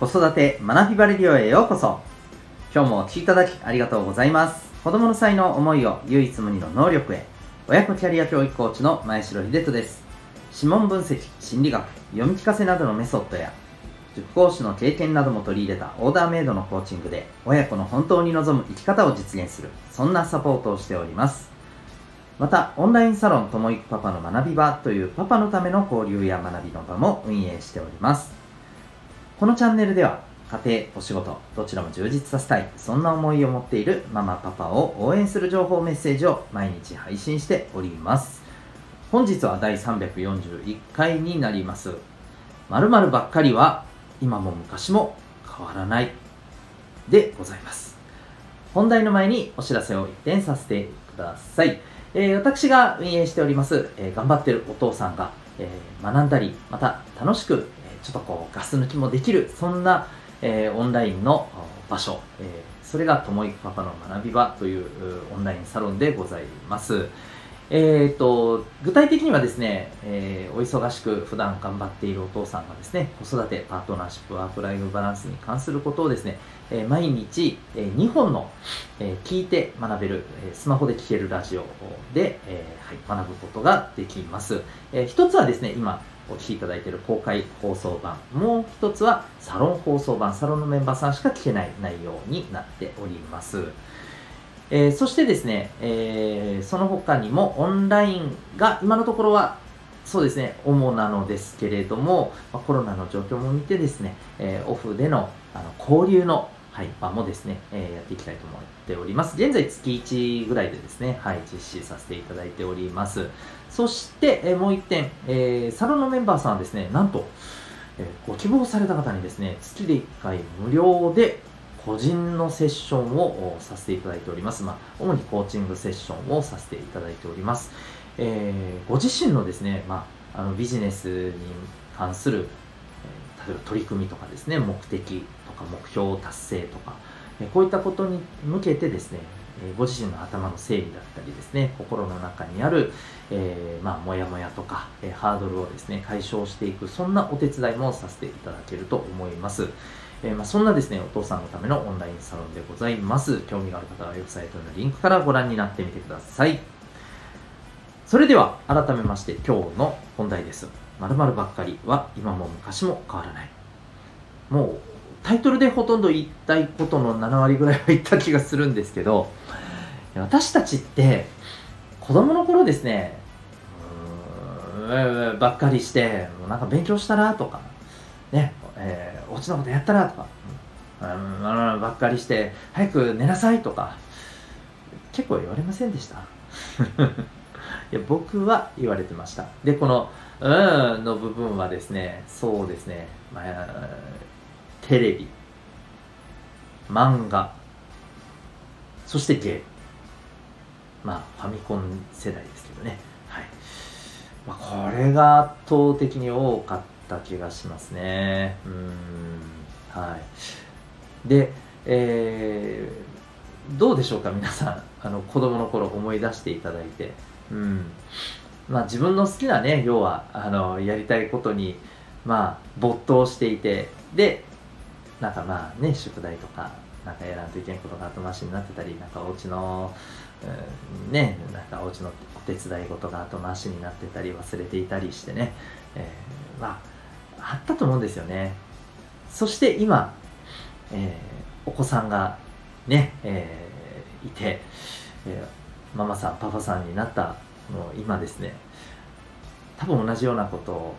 子育て学びバレリオへようこそ。今日もお聴きいただきありがとうございます。子供の才能思いを唯一無二の能力へ。親子キャリア教育コーチの前城秀人です。指紋分析心理学読み聞かせなどのメソッドや塾講師の経験なども取り入れたオーダーメイドのコーチングで親子の本当に望む生き方を実現するそんなサポートをしております。またオンラインサロンともいくパパの学び場というパパのための交流や学びの場も運営しております。このチャンネルでは家庭お仕事どちらも充実させたい。そんな思いを持っているママパパを応援する情報メッセージを毎日配信しております。本日は第341回になります。〇〇ばっかりは今も昔も変わらない。でございます。本題の前にお知らせを一点させてください、えー、私が運営しております、えー、頑張ってるお父さんが、えー、学んだりまた楽しく、ちょっとこうガス抜きもできるそんな、えオンラインの場所、えそれがともいくパパの学び場というオンラインサロンでございます、えーと、具体的にはですね、えー、お忙しく普段頑張っているお父さんがですね子育てパートナーシップワークライフバランスに関することをですね、えー、毎日、えー、2本の、え聞いて学べる、えスマホで聞けるラジオで、えはい、学ぶことができます、え一つはですね今お聞きいただいている公開放送版もう一つはサロン放送版サロンのメンバーさんしか聞けない内容になっております。えー、そしてですね、えー、その他にもオンラインが今のところはそうですね、主なのですけれども、ま、コロナの状況も見てですね、えー、オフでのあの交流の、はい、場もですね、えー、やっていきたいと思っております。現在月1ぐらいでですね、はい、実施させていただいております。そして、えー、もう1点、えー、サロンのメンバーさんはですね、なんと、え、ご希望された方にですね、月で1回無料で個人のセッションをさせていただいております。まあ、主にコーチングセッションをさせていただいております。え、ご自身のですね、まあ、あのビジネスに関する、え、例えば取り組みとかですね、目的か目標達成とか、え、こういったことに向けてですね、えご自身の頭の整理だったりですね、心の中にある、えー、まあ、もやもやとか、えハードルをですね、解消していく、そんなお手伝いもさせていただけると思います。えー、まあ、そんなですね、お父さんのためのオンラインサロンでございます。興味がある方はウェブサイトのリンクからご覧になってみてください。それでは、改めまして今日の本題です。〇〇ばっかりは今も昔も変わらない。もう、タイトルでほとんど言いたいことの7割ぐらいは言った気がするんですけど、私たちって子供の頃ですね、うばっかりして、もうなんか勉強したらとか、ね、えー、オチのことやったらとか、うん、ばっかりして、早く寝なさいとか、結構言われませんでした いや僕は言われてました。で、この、うんの部分はですね、そうですね、まあ、テレビ、漫画、そしてゲーム。まあ、ファミコン世代ですけどね。はい。まあ、これが圧倒的に多かった気がしますね。うんはいで、えー、どうでしょうか皆さんあの子供の頃思い出していただいて、うんまあ、自分の好きなね要はあのやりたいことに、まあ、没頭していてでなんかまあね宿題とかなんかやらんといけんことが後回しになってたりなんかお家の、うん、ねなんかお家のお手伝い事が後回しになってたり忘れていたりしてね、えー、まああったと思うんですよね。そして今、えー、お子さんがね、えー、いて、えー、ママさん、パパさんになったの今ですね、多分同じようなことを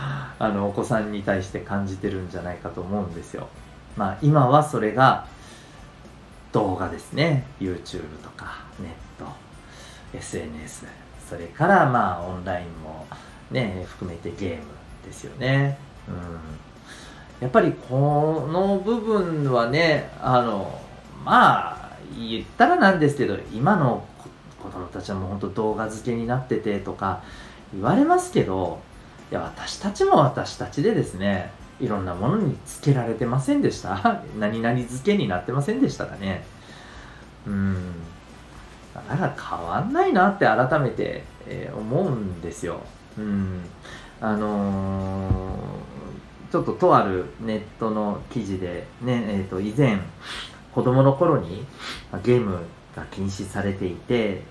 あのお子さんに対して感じてるんじゃないかと思うんですよ。まあ今はそれが動画ですね。YouTube とかネット、SNS、それからまあオンラインもね、含めてゲームですよね。うん。やっぱりこの部分はね、あの、まあ、言ったらなんですけど、今の子供たちはもう本当動画付けになっててとか言われますけど、いや、私たちも私たちでですね、いろんなものにつけられてませんでした 何々付けになってませんでしたかねうん。だから変わんないなって改めて、えー、思うんですよ。うん、あのー、ちょっととあるネットの記事でね、えー、と以前子供の頃にゲームが禁止されていて、え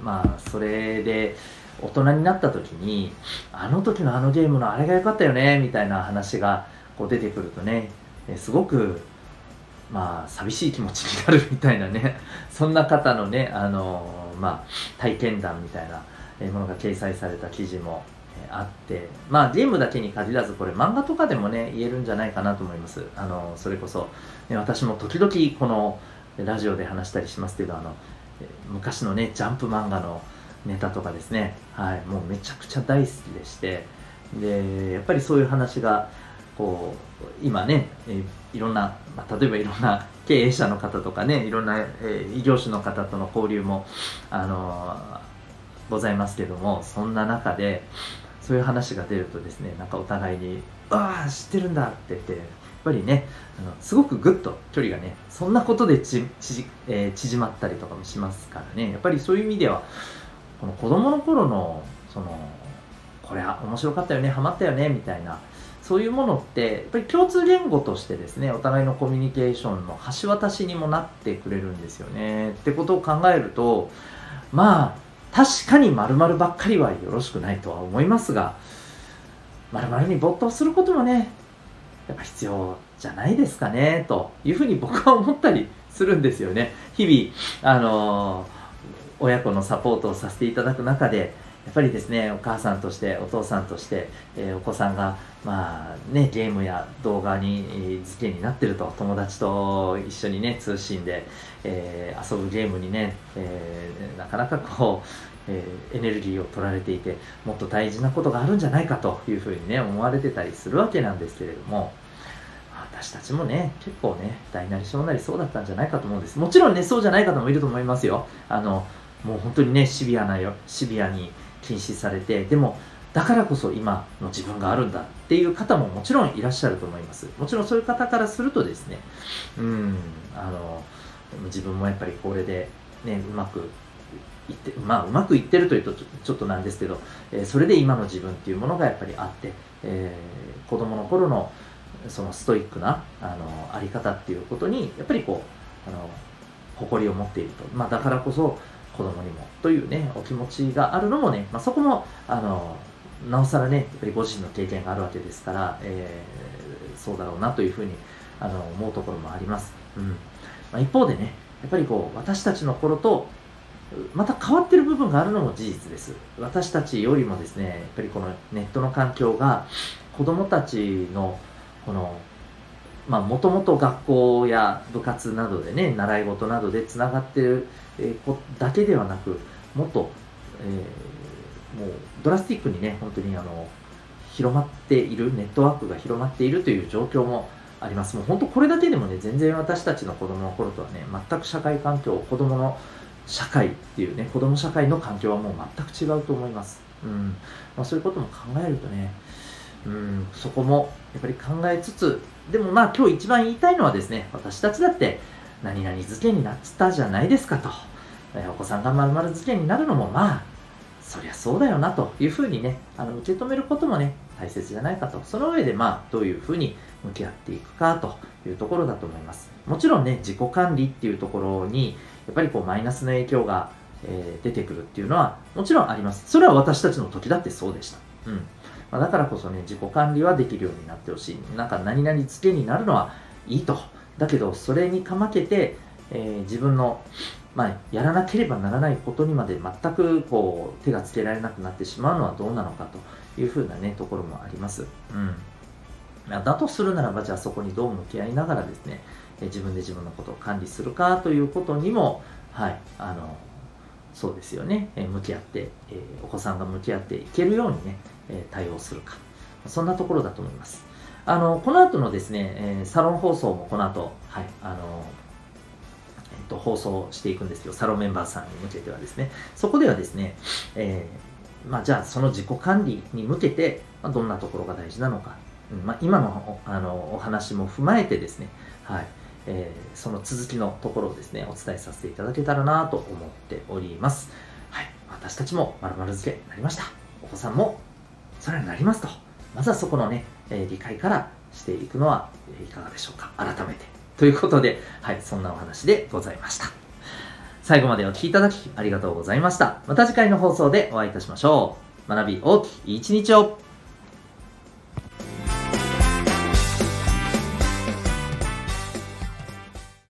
ー、まあそれで大人になった時にあの時のあのゲームのあれが良かったよねみたいな話がこう出てくるとねすごくまあ寂しい気持ちになる みたいなねそんな方のねあのまあ体験談みたいなものが掲載された記事もあってまあゲームだけに限らずこれ漫画とかでもね言えるんじゃないかなと思います。あのそれこそ、ね、私も時々このラジオで話したりしますけどあの昔のねジャンプ漫画のネタとかですね。はい。もうめちゃくちゃ大好きでして。でやっぱりそういう話がこう今ね、えいろんな、まあ、例えばいろんな経営者の方とかねいろんな、え異業種の方との交流もあのございますけどもそんな中でそういう話が出るとですねなんかお互いに「ああ知ってるんだ」って言ってやっぱりねあのすごくぐっと距離がねそんなことでちち、えー、縮まったりとかもしますからね。やっぱりそういう意味ではこの子供の頃のそのこれは面白かったよねハマったよねみたいなそういうものってやっぱり共通言語としてですねお互いのコミュニケーションの橋渡しにもなってくれるんですよね。ってことを考えるとまあ確かに〇〇ばっかりはよろしくないとは思いますが〇〇に没頭することもねやっぱ必要じゃないですかねというふうに僕は思ったりするんですよね。日々あのー、親子のサポートをさせていただく中でやっぱりですねお母さんとしてお父さんとして、えー、お子さんがまあねゲームや動画に付けになってると友達と一緒にね通信で、えー、遊ぶゲームにね、え、なかなかこう、えエネルギーを取られていてもっと大事なことがあるんじゃないかというふうにね思われてたりするわけなんですけれども私たちもね結構ね大なり小なりそうだったんじゃないかと思うんです。もちろんねそうじゃない方もいると思いますよ。あのもう本当にねシビアなよシビアに禁止されてでもだからこそ今の自分があるんだっていう方ももちろんいらっしゃると思います。もちろんそういう方からするとですねうんあの自分もやっぱりこれでねうまくいってまあうまくいってるというとちょっとなんですけど、えー、それで今の自分っていうものがやっぱりあって、えー、子供の頃のそのストイックなあのあり方っていうことにやっぱりこうあの誇りを持っていると、まあ、だからこそ子供にもというねお気持ちがあるのもね、まあ、そこもあのなおさらねやっぱりご自身の経験があるわけですから、えー、そうだろうなというふうにあの思うところもあります、うん。まあ、一方でねやっぱりこう私たちの頃とまた変わってる部分があるのも事実です。私たちよりもですねやっぱりこのネットの環境が子供たちのこのまあもともと学校や部活などでね習い事などでつながってるえー、だけではなくもっと、えー、もうドラスティックにね本当にあの広まっているネットワークが広まっているという状況もあります。もう本当これだけでもね全然私たちの子供の頃とはね全く社会環境子供の社会っていうね子供社会の環境はもう全く違うと思います、うん。まあ、そういうことも考えるとねうんそこもやっぱり考えつつでもまあ今日一番言いたいのはですね私たちだって何々漬けになったじゃないですかと、お子さんがまるまる漬けになるのもまあそりゃそうだよなというふうにねあの受け止めることもね大切じゃないかと。その上でまあどういうふうに向き合っていくかというところだと思います。もちろんね自己管理っていうところにやっぱりこうマイナスの影響が、えー、出てくるっていうのはもちろんあります。それは私たちの時だってそうでした。うん。まあ、だからこそね自己管理はできるようになってほしい。なんか何々漬けになるのはいいと。だけどそれにかまけて、えー、自分の、まあ、やらなければならないことにまで全くこう手がつけられなくなってしまうのはどうなのかというふうなねところもあります。うん。だとするならばじゃあそこにどう向き合いながらですね自分で自分のことを管理するかということにもはいあのそうですよね。向き合って、えお子さんが向き合っていけるようにね対応するかそんなところだと思います。あの、この後のですね、え、サロン放送もこの後、はい、あの、えっと、放送していくんですけど、サロンメンバーさんに向けてはですね、そこではですね、えー、まあ、じゃあその自己管理に向けて、まあ、どんなところが大事なのか、うんまあ、今のあのお話も踏まえてですね、はい、えー、その続きのところをですね、お伝えさせていただけたらなと思っております。はい、私たちもまる漬けになりました。お子さんもそれになりますと。まずはそこのね、えー、理解からしていくのはいかがでしょうか。改めて。ということで、はい、そんなお話でございました。最後までお聴きいただきありがとうございました。また次回の放送でお会いいたしましょう。学び大きい一日を